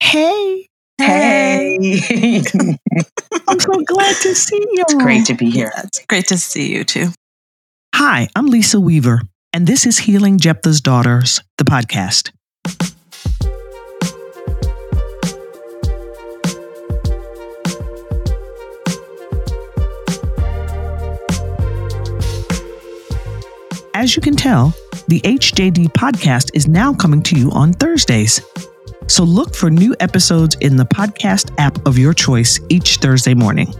Hey. Hey. I'm so glad to see you. It's great to be here. It's great to see you too. Hi, I'm Lisa Weaver, and this is Healing Jephthah's Daughters, the podcast. As you can tell, the HJD podcast is now coming to you on Thursdays. So look for new episodes in the podcast app of your choice each Thursday morning.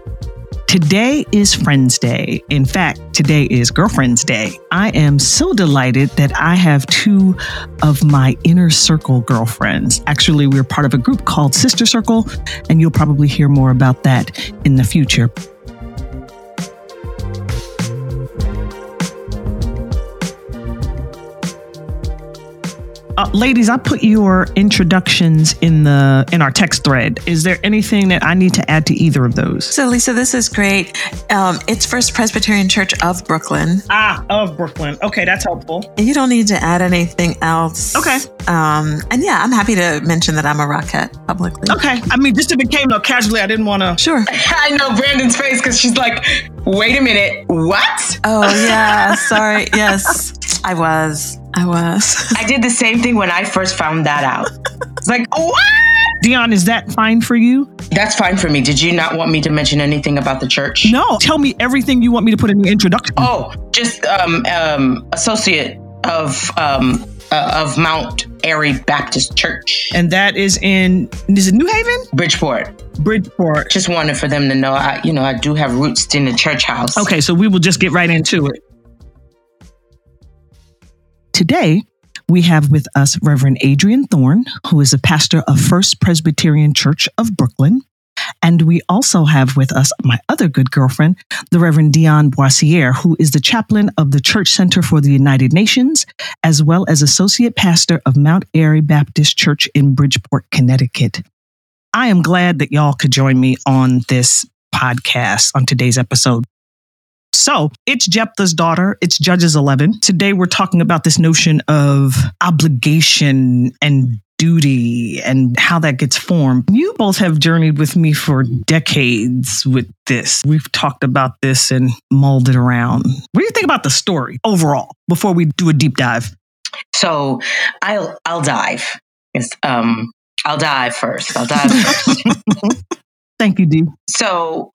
Today is Friends Day. In fact, today is Girlfriend's Day. I am so delighted that I have two of my inner circle girlfriends. Actually, we're part of a group called Sister Circle, and you'll probably hear more about that in the future. Uh, ladies, I put your introductions in the in our text thread. Is there anything that I need to add to either of those? So, Lisa, this is great. Um, it's First Presbyterian Church of Brooklyn. Ah, of Brooklyn. Okay, that's helpful. You don't need to add anything else. Okay. Um, and yeah, I'm happy to mention that I'm a Rockette publicly. Okay. I mean, just if it came up casually, I didn't want to. Sure. I know Brandon's face because she's like, wait a minute, what? Oh, yeah. Sorry. Yes, I was. I was. I did the same thing when I first found that out. It's like, what? Dion, is that fine for you? That's fine for me. Did you not want me to mention anything about the church? No. Tell me everything you want me to put in the introduction. Oh, just um, um, associate of um, uh, of Mount Airy Baptist Church, And that is in, is it New Haven? Bridgeport. Bridgeport. Just wanted for them to know, I, you know, I do have roots in the church house. Okay, so we will just get right into it. Today, we have with us Reverend Adriene Thorne, who is a pastor of First Presbyterian Church of Brooklyn. And we also have with us my other good girlfriend, the Reverend Dion Boissiere, who is the chaplain of the Church Center for the United Nations, as well as associate pastor of Mount Airy Baptist Church in Bridgeport, Connecticut. I am glad that y'all could join me on this podcast on today's episode. So it's Jephthah's daughter. It's Judges 11. Today we're talking about this notion of obligation and duty and how that gets formed. You both have journeyed with me for decades with this. We've talked about this and mulled it around. What do you think about the story overall before we do a deep dive? So I'll I'll dive. It's, um, I'll dive first. I'll dive first. Thank you, Dee. so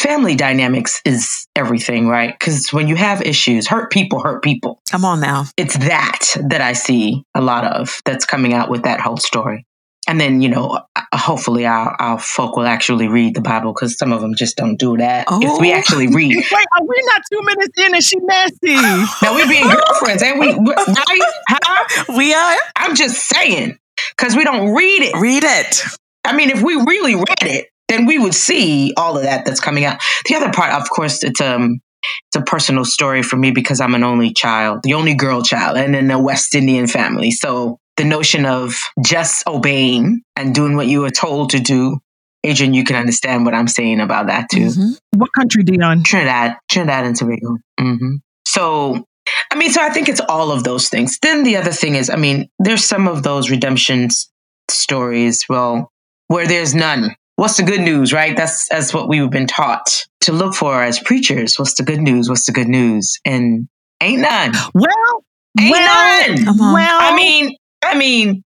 family dynamics is everything, right? Because when you have issues, hurt people hurt people. Come on now. It's that that I see a lot of that's coming out with that whole story. And then, you know, uh, hopefully our, our folk will actually read the Bible because some of them just don't do that. If we Oh. actually read, Wait, are we not two minutes in and she messy? now we're being girlfriends, and we, right? Huh? We are. I'm just saying, because we don't read it. Read it. I mean, if we really read it, then we would see all of that that's coming out. The other part, of course, it's um it's a personal story for me because I'm an only child, the only girl child, and in a West Indian family. So the notion of just obeying and doing what you were told to do, Adriene, you can understand what I'm saying about that too. Mhm. What country, Dion? Trinidad, Trinidad and Tobago. hmm So, I mean, so I think it's all of those things. Then the other thing is, I mean, there's some of those redemption stories, well, where there's none. What's the good news, right? That's that's what we've been taught to look for as preachers. What's the good news? What's the good news? And ain't none. Well, Ain't well, none. Well. I mean, I mean,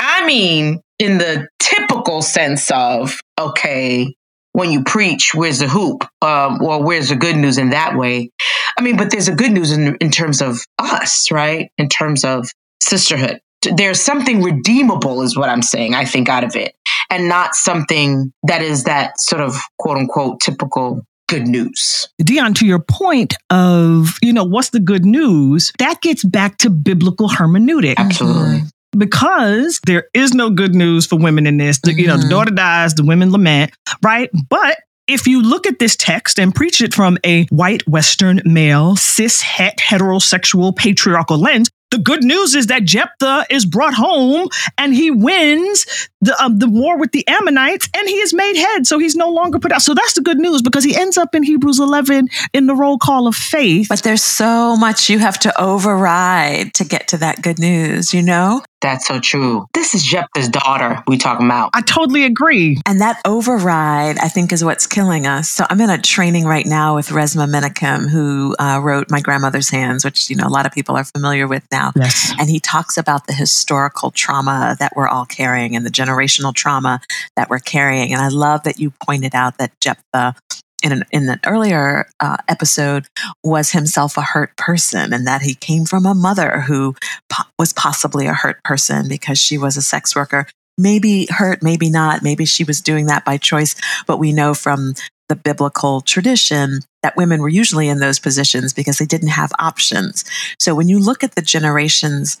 I mean, in the typical sense of okay, when you preach, where's the hoop, um, or where's the good news in that way? I mean, but there's a good news in in terms of us, right? In terms of sisterhood, there's something redeemable, is what I'm saying. I think out of it, and not something that is that sort of quote unquote typical good news. Dion, to your point of, you know, what's the good news? That gets back to biblical hermeneutic Absolutely. because there is no good news for women in this. The- You know, the Mhm. daughter dies, the women lament, right? But if you look at this text and preach it from a white Western male, cis het heterosexual patriarchal lens, the good news is that Jephthah is brought home and he wins the um, the war with the Ammonites and he is made head. So he's no longer put out. So that's the good news because he ends up in Hebrews 11 in the roll call of faith. But there's so much you have to override to get to that good news, you know? That's so true. This is Jephthah's daughter we talking about. I totally agree. And that override, I think, is what's killing us. So I'm in a training right now with Resmaa Menakem, who uh, wrote My Grandmother's Hands, which, you know, a lot of people are familiar with now. Yes. And he talks about the historical trauma that we're all carrying and the generational trauma that we're carrying. And I love that you pointed out that Jephthah in an in an earlier uh, episode was himself a hurt person and that he came from a mother who po- was possibly a hurt person because she was a sex worker. Maybe hurt maybe not. Maybe she was doing that by choice. But we know from the biblical tradition that women were usually in those positions because they didn't have options. So when you look at the generations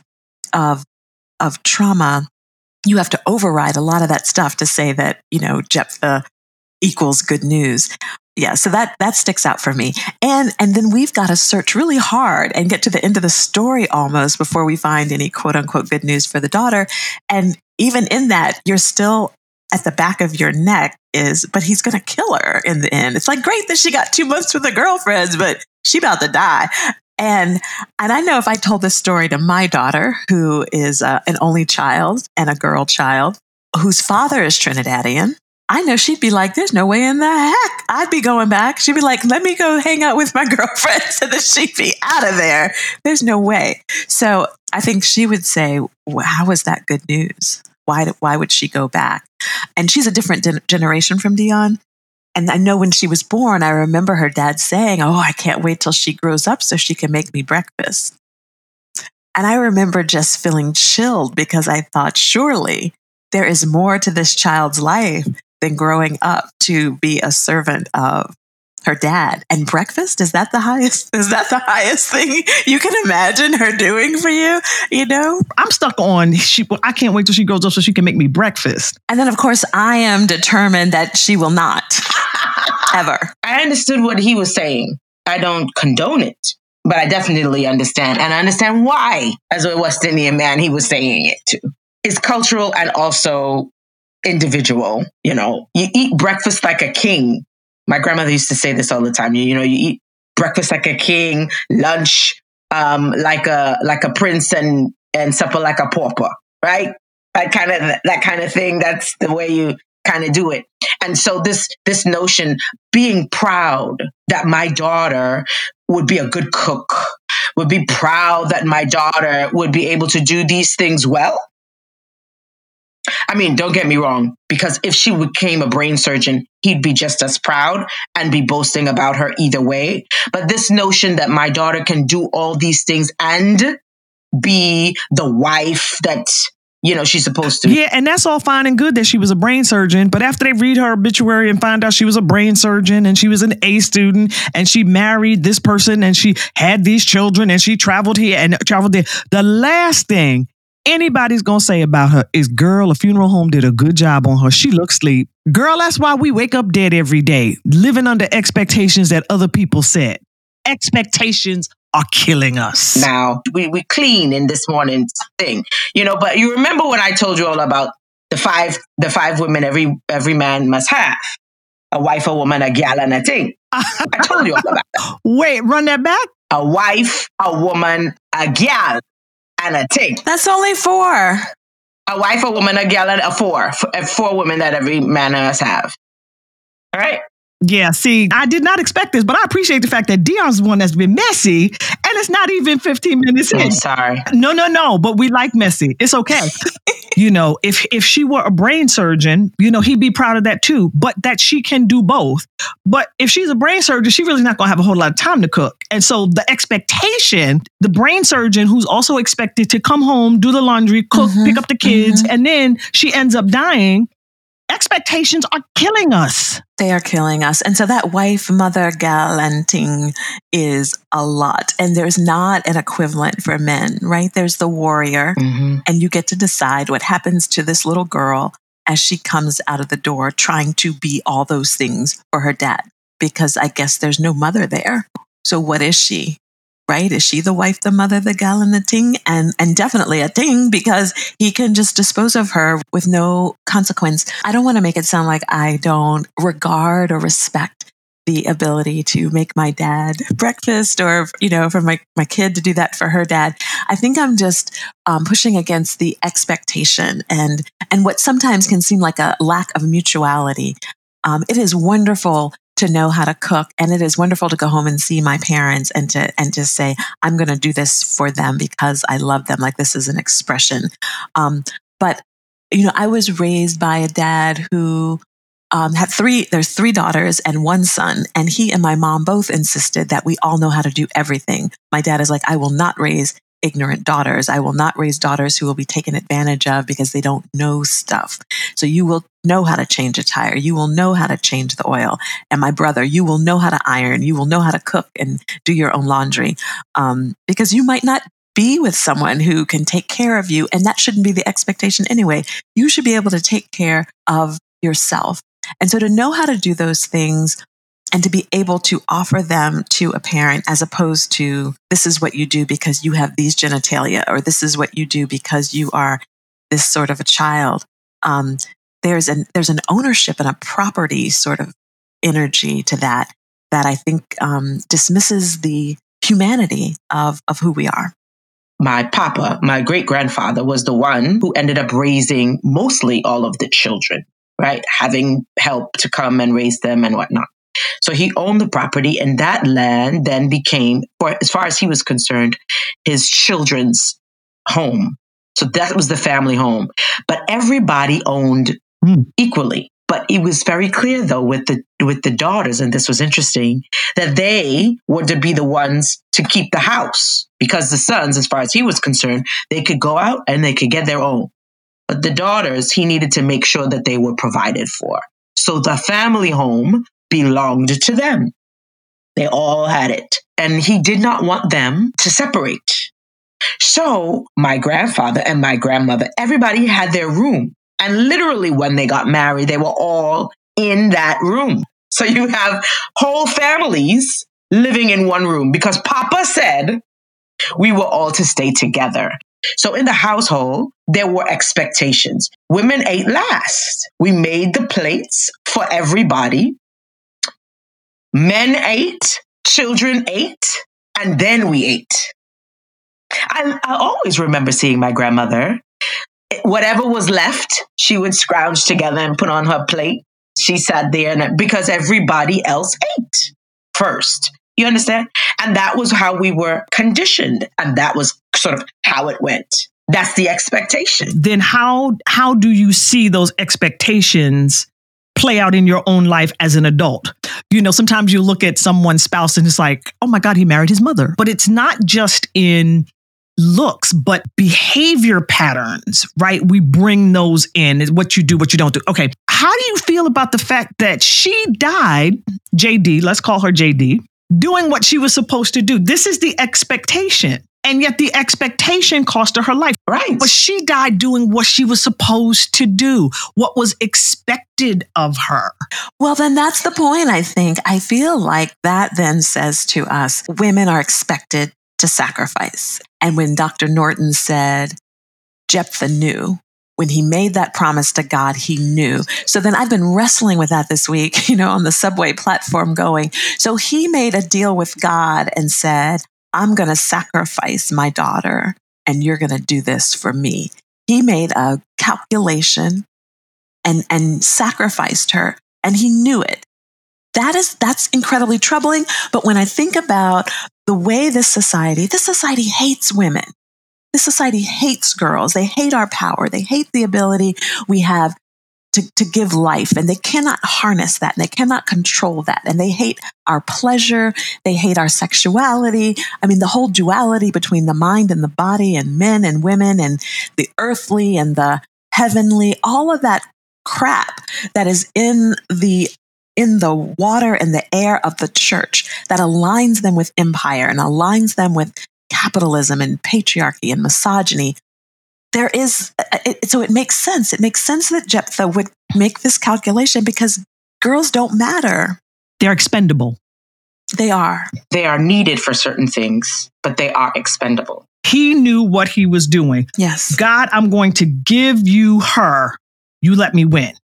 of of trauma you have to override a lot of that stuff to say that you know jephthah equals good news yeah so that that sticks out for me. And and then we've got to search really hard and get to the end of the story almost before we find any quote unquote good news for the daughter. And even in that you're still at the back of your neck is but he's going to kill her in the end. It's like great that she got two months with her girlfriends but she about to die. And and I know if I told this story to my daughter, who is uh, an only child and a girl child, whose father is Trinidadian, I know she'd be like, "There's no way in the heck I'd be going back." She'd be like, "Let me go hang out with my girlfriend. So that she'd be out of there. There's no way. So I think she would say, well, was that good news? Why? Why would she go back?" And she's a different de- generation from Dion. And I know when she was born, I remember her dad saying, Oh, I can't wait till she grows up so she can make me breakfast. And I remember just feeling chilled because I thought, surely there is more to this child's life than growing up to be a servant of her dad. And breakfast is that the highest? Is that the highest thing you can imagine her doing for you? You know, I'm stuck on she. I can't wait till she grows up so she can make me breakfast. and then of course I am determined that she will not ever. I understood what he was saying. I don't condone it, but I definitely understand. And I understand why, as a West Indian man, he was saying it too. It's cultural and also individual. You know, you eat breakfast like a king. My grandmother used to say this all the time. You, you know, you eat breakfast like a king, lunch um, like a like a prince, and and supper like a pauper. Right? That kind of that kind of thing. That's the way you kind of do it. And so this this notion, being proud that my daughter would be a good cook, would be proud that my daughter would be able to do these things well. I mean, don't get me wrong, because if she became a brain surgeon, he'd be just as proud and be boasting about her either way. But this notion that my daughter can do all these things and be the wife that you know she's supposed to Yeah, and that's all fine and good that she was a brain surgeon. But after they read her obituary and find out she was a brain surgeon and she was an A student and she married this person and she had these children and she traveled here and traveled there, the last thing anybody's gonna say about her is, "Girl, a funeral home did a good job on her. She looks sleep." Girl, that's why we wake up dead every day, living under expectations that other people set. Expectations are killing us. now we we clean in this morning's thing you know but you remember when i told you all about the five the five women every every man must have a wife a woman a gal and a thing i told you all about that Wait, run that back. a wife a woman a gal and a thing That's only four. a wife a woman a gal and a four. F- four women that every man must have. All right Yeah, see, I did not expect this, but I appreciate the fact that Dion's the one that's been messy, and it's not even 15 minutes in. i'm sorry No, no, no, but we like messy. It's okay. you know, if if she were a brain surgeon, you know, he'd be proud of that too. But that she can do both. But if she's a brain surgeon, she really not gonna have a whole lot of time to cook. And so the expectation, the brain surgeon who's also expected to come home, do the laundry, cook, Mhm, pick up the kids, and then she ends up dying. Expectations are killing us. They are killing us. And so that wife, mother, galanting is a lot. And there's not an equivalent for men, right? There's the warrior, mm-hmm. and you get to decide what happens to this little girl as she comes out of the door trying to be all those things for her dad. Because I guess there's no mother there. So what is she? Right? Is she the wife, the mother, the gal, and the ting? And and definitely a ting because he can just dispose of her with no consequence. I don't want to make it sound like I don't regard or respect the ability to make my dad breakfast or, you know, for my, my kid to do that for her dad. I think I'm just um, pushing against the expectation and, and what sometimes can seem like a lack of mutuality. Um, it is wonderful to know how to cook and it is wonderful to go home and see my parents and to and to say i'm going to do this for them because i love them like this is an expression um, but you know i was raised by a dad who um, had three, there's three daughters and one son. And he and my mom both insisted that we all know how to do everything. My dad is like, I will not raise ignorant daughters. I will not raise daughters who will be taken advantage of because they don't know stuff. So you will know how to change a tire. You will know how to change the oil. And my brother, you will know how to iron. You will know how to cook and do your own laundry. Um, because you might not be with someone who can take care of you. And that shouldn't be the expectation anyway. You should be able to take care of yourself. And so to know how to do those things and to be able to offer them to a parent as opposed to this is what you do because you have these genitalia or this is what you do because you are this sort of a child. Um, there's an there's an ownership and a property sort of energy to that that I think um, dismisses the humanity of of who we are. My papa, my great grandfather, was the one who ended up raising mostly all of the children right? Having help to come and raise them and whatnot. So he owned the property, and that land then became, for as far as he was concerned, his children's home. So that was the family home. But everybody owned mm. equally. But it was very clear, though, with the with the daughters, and this was interesting, that they were to be the ones to keep the house because the sons, as far as he was concerned, they could go out and they could get their own. But the daughters, he needed to make sure that they were provided for. So the family home belonged to them. They all had it. And he did not want them to separate. So my grandfather and my grandmother, everybody had their room. And literally, when they got married, they were all in that room. So you have whole families living in one room because Papa said we were all to stay together. So in the household, there were expectations. Women ate last. We made the plates for everybody. Men ate, children ate, and then we ate. I, I always remember seeing my grandmother. Whatever was left, she would scrounge together and put on her plate. She sat there and because everybody else ate first. You understand? And that was how we were conditioned. And that was sort of how it went. That's the expectation. Then how how do you see those expectations play out in your own life as an adult? You know, sometimes you look at someone's spouse and it's like, oh my God, he married his mother. But it's not just in looks, but behavior patterns, right? We bring those in. Is what you do, what you don't do. Okay. How do you feel about the fact that she died, JD, let's call her JD, doing what she was supposed to do? This is the expectation. And yet the expectation cost her her life. Right. But she died doing what she was supposed to do, what was expected of her. Well, then that's the point, I think. I feel like that then says to us women are expected to sacrifice. And when Dr. Norton said, Jephthah knew, when he made that promise to God, he knew. So then I've been wrestling with that this week, you know, on the subway platform going. So he made a deal with God and said, I'm going to sacrifice my daughter and you're going to do this for me. He made a calculation and, and sacrificed her and he knew it. That is, that's incredibly troubling. But when I think about the way this society, this society hates women. This society hates girls. They hate our power. They hate the ability we have to, to give life and they cannot harness that and they cannot control that and they hate our pleasure they hate our sexuality i mean the whole duality between the mind and the body and men and women and the earthly and the heavenly all of that crap that is in the in the water and the air of the church that aligns them with empire and aligns them with capitalism and patriarchy and misogyny there is, uh, it, so it makes sense. It makes sense that Jephthah would make this calculation because girls don't matter. They're expendable. They are. They are needed for certain things, but they are expendable. He knew what he was doing. Yes. God, I'm going to give you her. You let me win.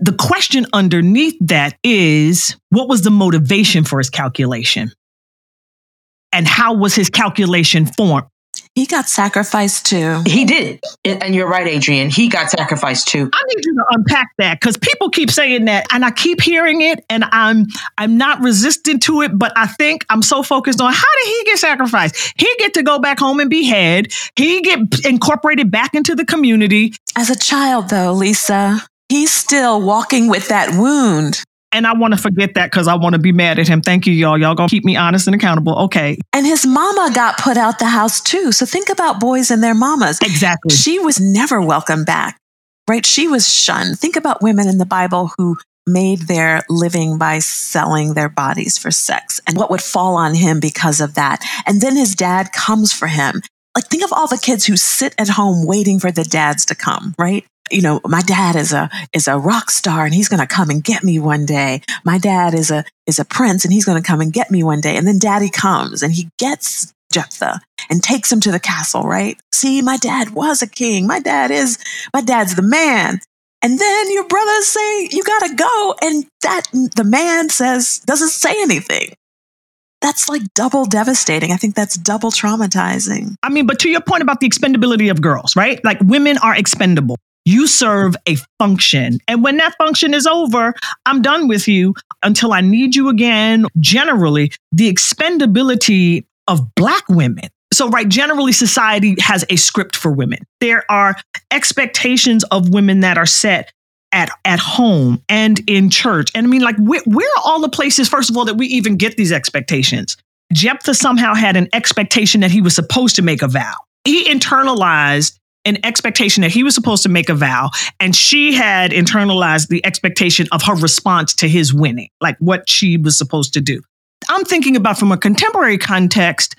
The question underneath that is what was the motivation for his calculation? And how was his calculation formed? He got sacrificed too. He did. And you're right, Adriene. He got sacrificed too. I need you to unpack that because people keep saying that and I keep hearing it and I'm I'm not resistant to it, but I think I'm so focused on how did he get sacrificed? He get to go back home and be head. He get incorporated back into the community. As a child though, Lisa, he's still walking with that wound. And I want to forget that because I want to be mad at him. Thank you, y'all. Y'all gonna keep me honest and accountable. Okay. And his mama got put out the house too. So think about boys and their mamas. Exactly. She was never welcome back, right? She was shunned. Think about women in the Bible who made their living by selling their bodies for sex and what would fall on him because of that. And then his dad comes for him. Like, think of all the kids who sit at home waiting for the dads to come, right? You know, my dad is a is a rock star and he's going to come and get me one day. My dad is a is a prince and he's going to come and get me one day. And then daddy comes and he gets Jephthah and takes him to the castle, right? See, my dad was a king. My dad is my dad's the man. And then your brothers say you got to go and that the man says doesn't say anything that's like double devastating. I think that's double traumatizing. I mean, but to your point about the expendability of girls, right? Like women are expendable. You serve a function. And when that function is over, I'm done with you until I need you again. Generally, the expendability of Black women. So, right, generally, society has a script for women. There are expectations of women that are set at, at home and in church. And I mean, like, where, where are all the places, first of all, that we even get these expectations? Jephthah somehow had an expectation that he was supposed to make a vow. He internalized an expectation that he was supposed to make a vow, and she had internalized the expectation of her response to his winning, like what she was supposed to do. I'm thinking about from a contemporary context,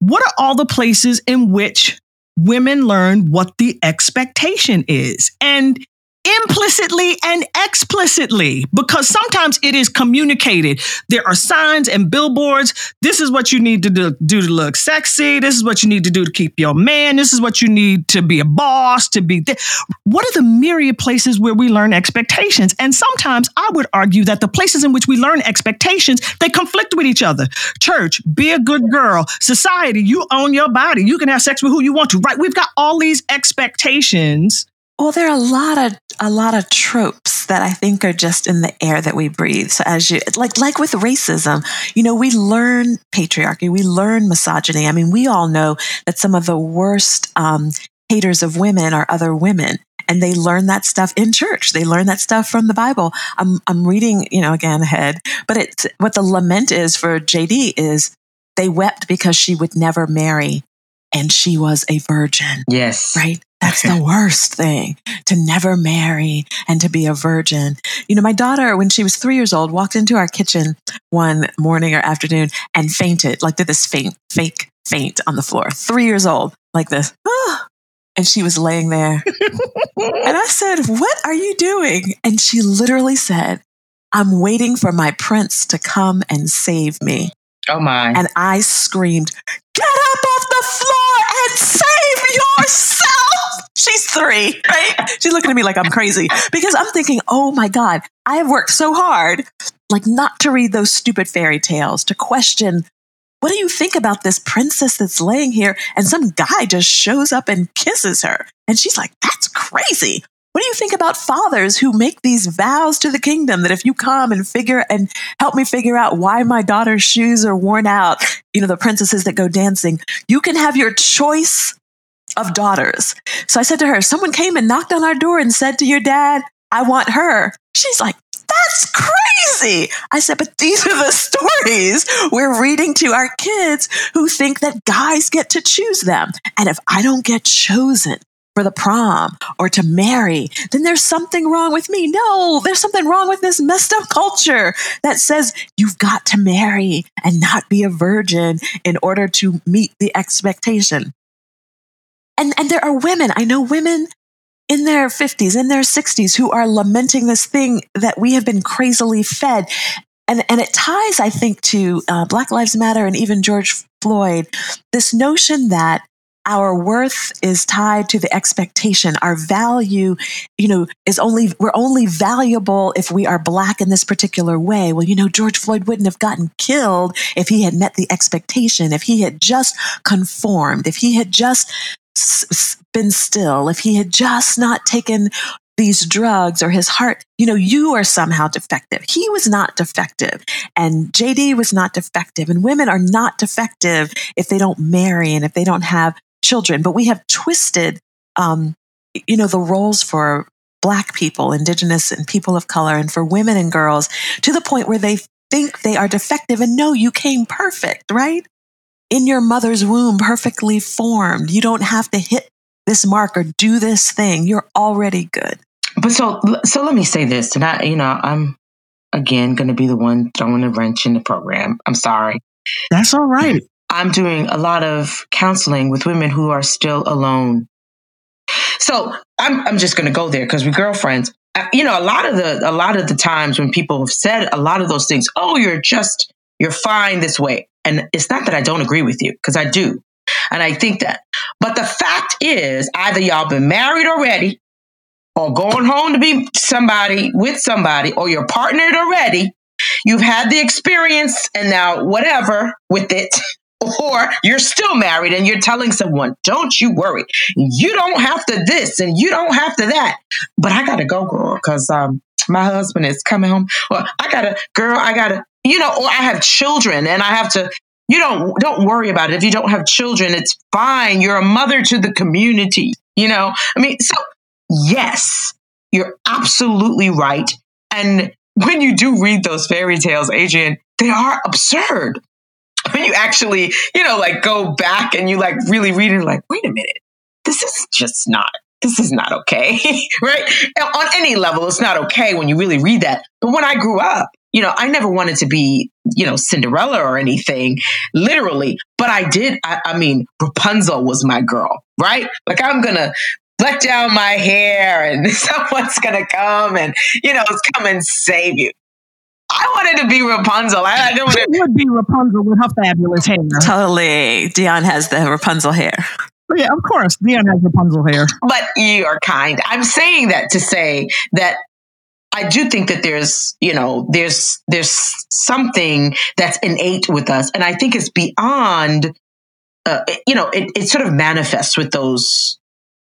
what are all the places in which women learn what the expectation is? And implicitly and explicitly because sometimes it is communicated. There are signs and billboards. This is what you need to do, to look sexy. This is what you need to do to keep your man. This is what you need to be a boss, to be. Th- what are the myriad places where we learn expectations? And sometimes I would argue that the places in which we learn expectations, they conflict with each other. Church, be a good girl. Society, you own your body. You can have sex with who you want to, right? We've got all these expectations well, there are a lot of a lot of tropes that I think are just in the air that we breathe. So as you like like with racism, you know, we learn patriarchy, we learn misogyny. I mean, we all know that some of the worst um, haters of women are other women. And they learn that stuff in church. They learn that stuff from the Bible. I'm, I'm reading, you know, again ahead, but it's what the lament is for JD is they wept because she would never marry and she was a virgin. Yes. Right? That's the worst thing to never marry and to be a virgin. You know, my daughter, when she was three years old, walked into our kitchen one morning or afternoon and fainted, like did this faint, fake faint on the floor. Three years old, like this. And she was laying there. and I said, What are you doing? And she literally said, I'm waiting for my prince to come and save me. Oh my. And I screamed, Get up off the floor and save yourself. She's three, right? She's looking at me like I'm crazy because I'm thinking, oh my God, I have worked so hard, like not to read those stupid fairy tales, to question what do you think about this princess that's laying here? And some guy just shows up and kisses her. And she's like, that's crazy. What do you think about fathers who make these vows to the kingdom that if you come and figure and help me figure out why my daughter's shoes are worn out, you know, the princesses that go dancing, you can have your choice of daughters. So I said to her, someone came and knocked on our door and said to your dad, I want her. She's like, that's crazy. I said, but these are the stories we're reading to our kids who think that guys get to choose them. And if I don't get chosen, for the prom or to marry, then there's something wrong with me. No, there's something wrong with this messed up culture that says you've got to marry and not be a virgin in order to meet the expectation. And, and there are women, I know women in their 50s, in their 60s, who are lamenting this thing that we have been crazily fed. And, and it ties, I think, to uh, Black Lives Matter and even George Floyd, this notion that our worth is tied to the expectation. Our value, you know, is only, we're only valuable if we are black in this particular way. Well, you know, George Floyd wouldn't have gotten killed if he had met the expectation, if he had just conformed, if he had just been still, if he had just not taken these drugs or his heart, you know, you are somehow defective. He was not defective and JD was not defective and women are not defective if they don't marry and if they don't have children. But we have twisted, um, you know, the roles for black people, indigenous and people of color and for women and girls to the point where they think they are defective and no, you came perfect, right? In your mother's womb, perfectly formed. You don't have to hit this mark or do this thing. You're already good. But so so let me say this, and I, you know, I'm again going to be the one throwing a wrench in the program. I'm sorry. That's all right. I'm doing a lot of counseling with women who are still alone. So I'm I'm just going to go there because we're girlfriends. You know, a lot of the a lot of the times when people have said a lot of those things, oh, you're just you're fine this way, and it's not that I don't agree with you because I do. And I think that. But the fact is, either y'all been married already, or going home to be somebody with somebody, or you're partnered already. You've had the experience and now whatever with it. Or you're still married and you're telling someone, don't you worry. You don't have to this and you don't have to that. But I got to go, girl, because um, my husband is coming home. Or I got to, girl, I got to, you know, or I have children and I have to you don't don't worry about it. If you don't have children it's fine. You're a mother to the community you know? I mean so yes you're absolutely right. And when you do read those fairy tales adriene they are absurd. When you actually you know like go back and you like really read it like wait a minute. This is just not this is not okay. Right? On any level it's not okay when you really read that. But when i grew up you know, I never wanted to be, you know, Cinderella or anything, literally, but I did. I, I mean, Rapunzel was my girl, right? Like, I'm going to let down my hair and someone's going to come and, you know, come and save you. I wanted to be Rapunzel. I, I don't want to. would be Rapunzel with her fabulous hair. Totally. Dion has the Rapunzel hair. Oh, yeah, of course. Dion has Rapunzel hair. But you are kind. I'm saying that to say that I do think that there's, you know, there's there's something that's innate with us, and I think it's beyond, uh, you know, it, it sort of manifests with those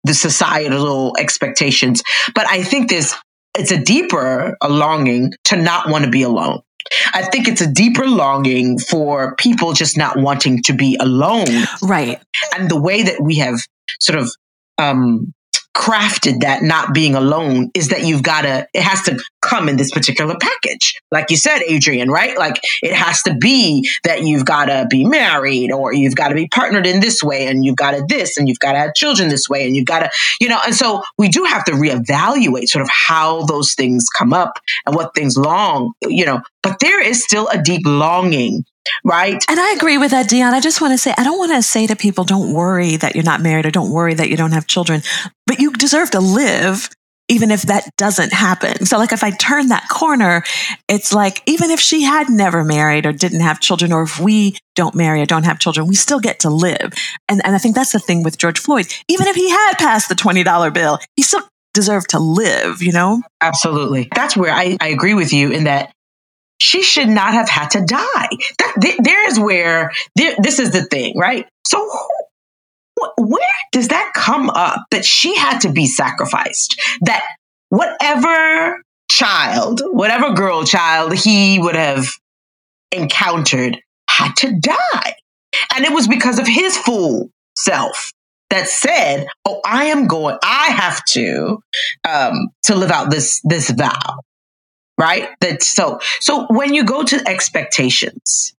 the societal expectations. But I think there's it's a deeper a longing to not want to be alone. I think it's a deeper longing for people just not wanting to be alone. Right. And the way that we have sort of um, crafted that not being alone is that you've got to, it has to come in this particular package. Like you said, Adriene, right? Like it has to be that you've got to be married or you've got to be partnered in this way and you've got to this and you've got to have children this way and you've got to, you know, and so we do have to reevaluate sort of how those things come up and what things long, you know, but there is still a deep longing right? And I agree with that, Dion. I just want to say, I don't want to say to people, don't worry that you're not married or don't worry that you don't have children, but you deserve to live even if that doesn't happen. So, like, if I turn that corner, it's like, even if she had never married or didn't have children, or if we don't marry or don't have children, we still get to live. And, and I think that's the thing with George Floyd. Even if he had passed the $20 bill, he still deserved to live, you know? Absolutely. That's where I, I agree with you in that she should not have had to die. That, th- there is where there, this is the thing, right? So wh- where does that come up that she had to be sacrificed? That whatever child, whatever girl child he would have encountered had to die. And it was because of his fool self that said, "Oh, I am going. I have to um, to live out this this vow." Right? That so so when you go to expectations,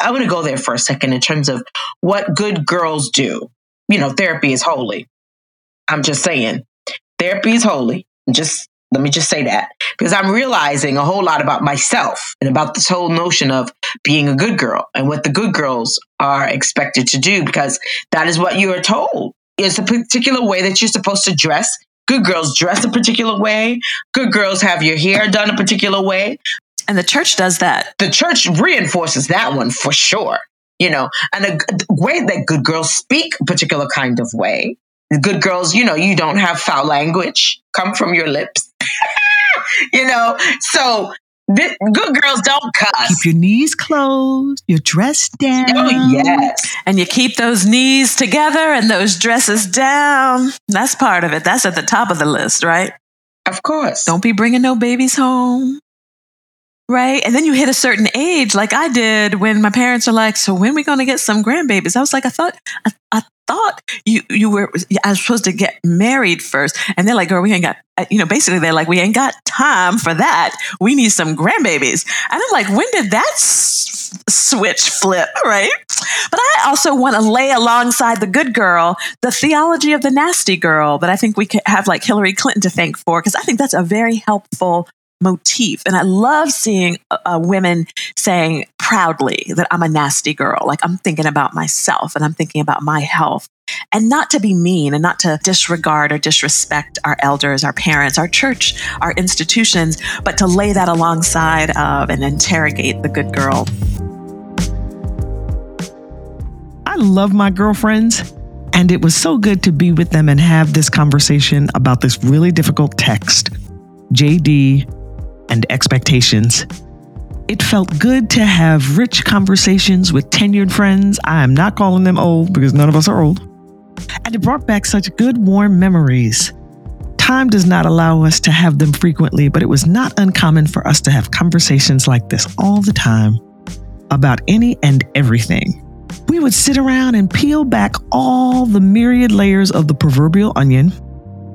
I want to go there for a second in terms of what good girls do. You know, therapy is holy. I'm just saying, therapy is holy. Just let me just say that because I'm realizing a whole lot about myself and about this whole notion of being a good girl and what the good girls are expected to do because that is what you are told. It's a particular way that you're supposed to dress Good girls dress a particular way. Good girls have your hair done a particular way. And the church does that. The church reinforces that one for sure. you know, and a, way that good girls speak a particular kind of way. Good girls, you know, you don't have foul language come from your lips. you know, so th- good girls don't cuss. Keep your knees closed, your dress down. Oh yes, And you keep those knees together and those dresses down. That's part of it. That's at the top of the list, right? of course. Don't be bringing no babies home. Right. And then you hit a certain age, like I did when my parents are like, So when we going to get some grandbabies? I was like, I thought, I, I thought you, you were, I was supposed to get married first. And they're like, Girl, we ain't got, uh, you know, basically they're like, We ain't got time for that. We need some grandbabies. And I'm like, When did that s- switch flip? Right. But I also want to lay alongside the good girl the theology of the nasty girl that I think we have like Hillary Clinton to thank for, because I think that's a very helpful motif. And I love seeing uh, uh, women saying proudly that I'm a nasty girl. Like I'm thinking about myself and I'm thinking about my health. And not to be mean and not to disregard or disrespect our elders, our parents, our church, our institutions, but to lay that alongside of and interrogate the good girl. I love my girlfriends, and it was so good to be with them and have this conversation about this really difficult text, JD and expectations. It felt good to have rich conversations with tenured friends. I am not calling them old because none of us are old. And it brought back such good, warm memories. Time does not allow us to have them frequently, but it was not uncommon for us to have conversations like this all the time about any and everything. We would sit around and peel back all the myriad layers of the proverbial onion.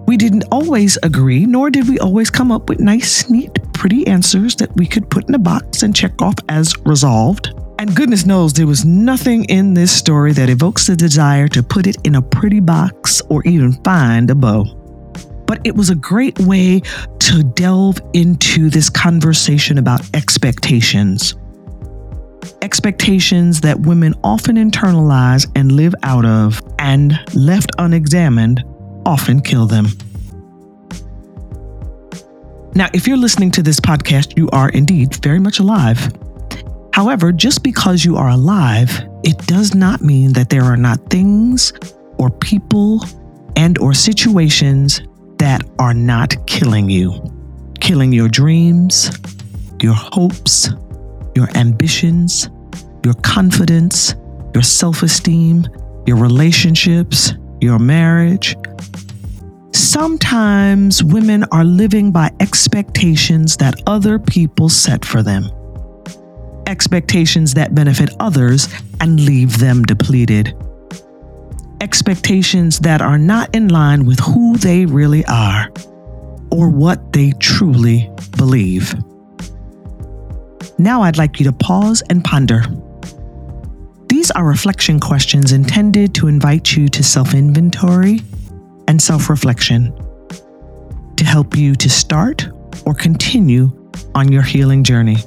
We didn't always agree, nor did we always come up with nice, neat, pretty answers that we could put in a box and check off as resolved. And goodness knows there was nothing in this story that evokes the desire to put it in a pretty box or even find a bow. But it was a great way to delve into this conversation about expectations expectations that women often internalize and live out of, and left unexamined, often kill them. Now, if you're listening to this podcast, you are indeed very much alive. However, just because you are alive, it does not mean that there are not things or people and or situations that are not killing you. Killing your dreams, your hopes, your ambitions, your confidence, your self esteem, your relationships, your marriage. Sometimes women are living by expectations that other people set for them, expectations that benefit others and leave them depleted, expectations that are not in line with who they really are or what they truly believe. Now I'd like you to pause and ponder. These are reflection questions intended to invite you to self inventory and self reflection to help you to start or continue on your healing journey.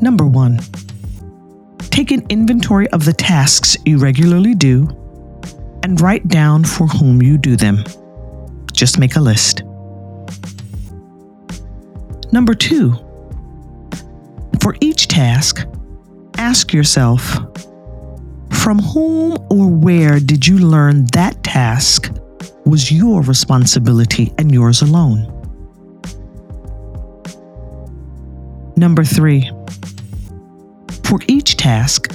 Number one, take an inventory of the tasks you regularly do and write down for whom you do them. Just make a list. Number two, for each task, ask yourself from whom or where did you learn that task was your responsibility and yours alone? Number three, for each task,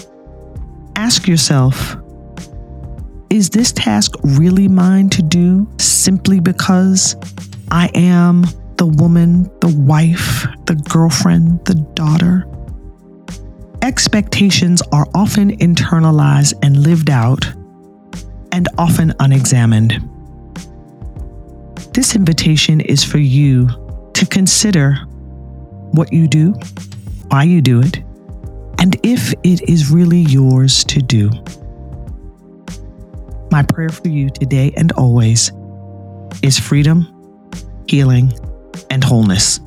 ask yourself is this task really mine to do simply because I am the woman, the wife, the girlfriend, the daughter? Expectations are often internalized and lived out, and often unexamined. This invitation is for you to consider what you do, why you do it, and if it is really yours to do. My prayer for you today and always is freedom, healing, and wholeness.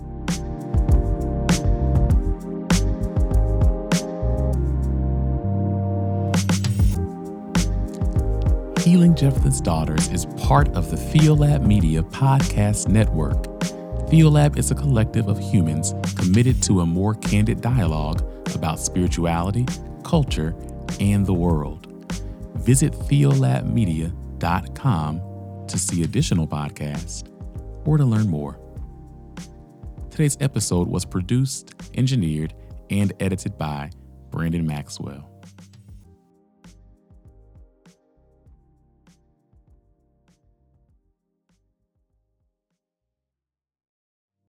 Healing Jephthah's Daughters is part of the Feolab Media Podcast Network. Feolab is a collective of humans committed to a more candid dialogue about spirituality, culture, and the world. Visit feolabmedia.com to see additional podcasts or to learn more. Today's episode was produced, engineered, and edited by Brandon Maxwell.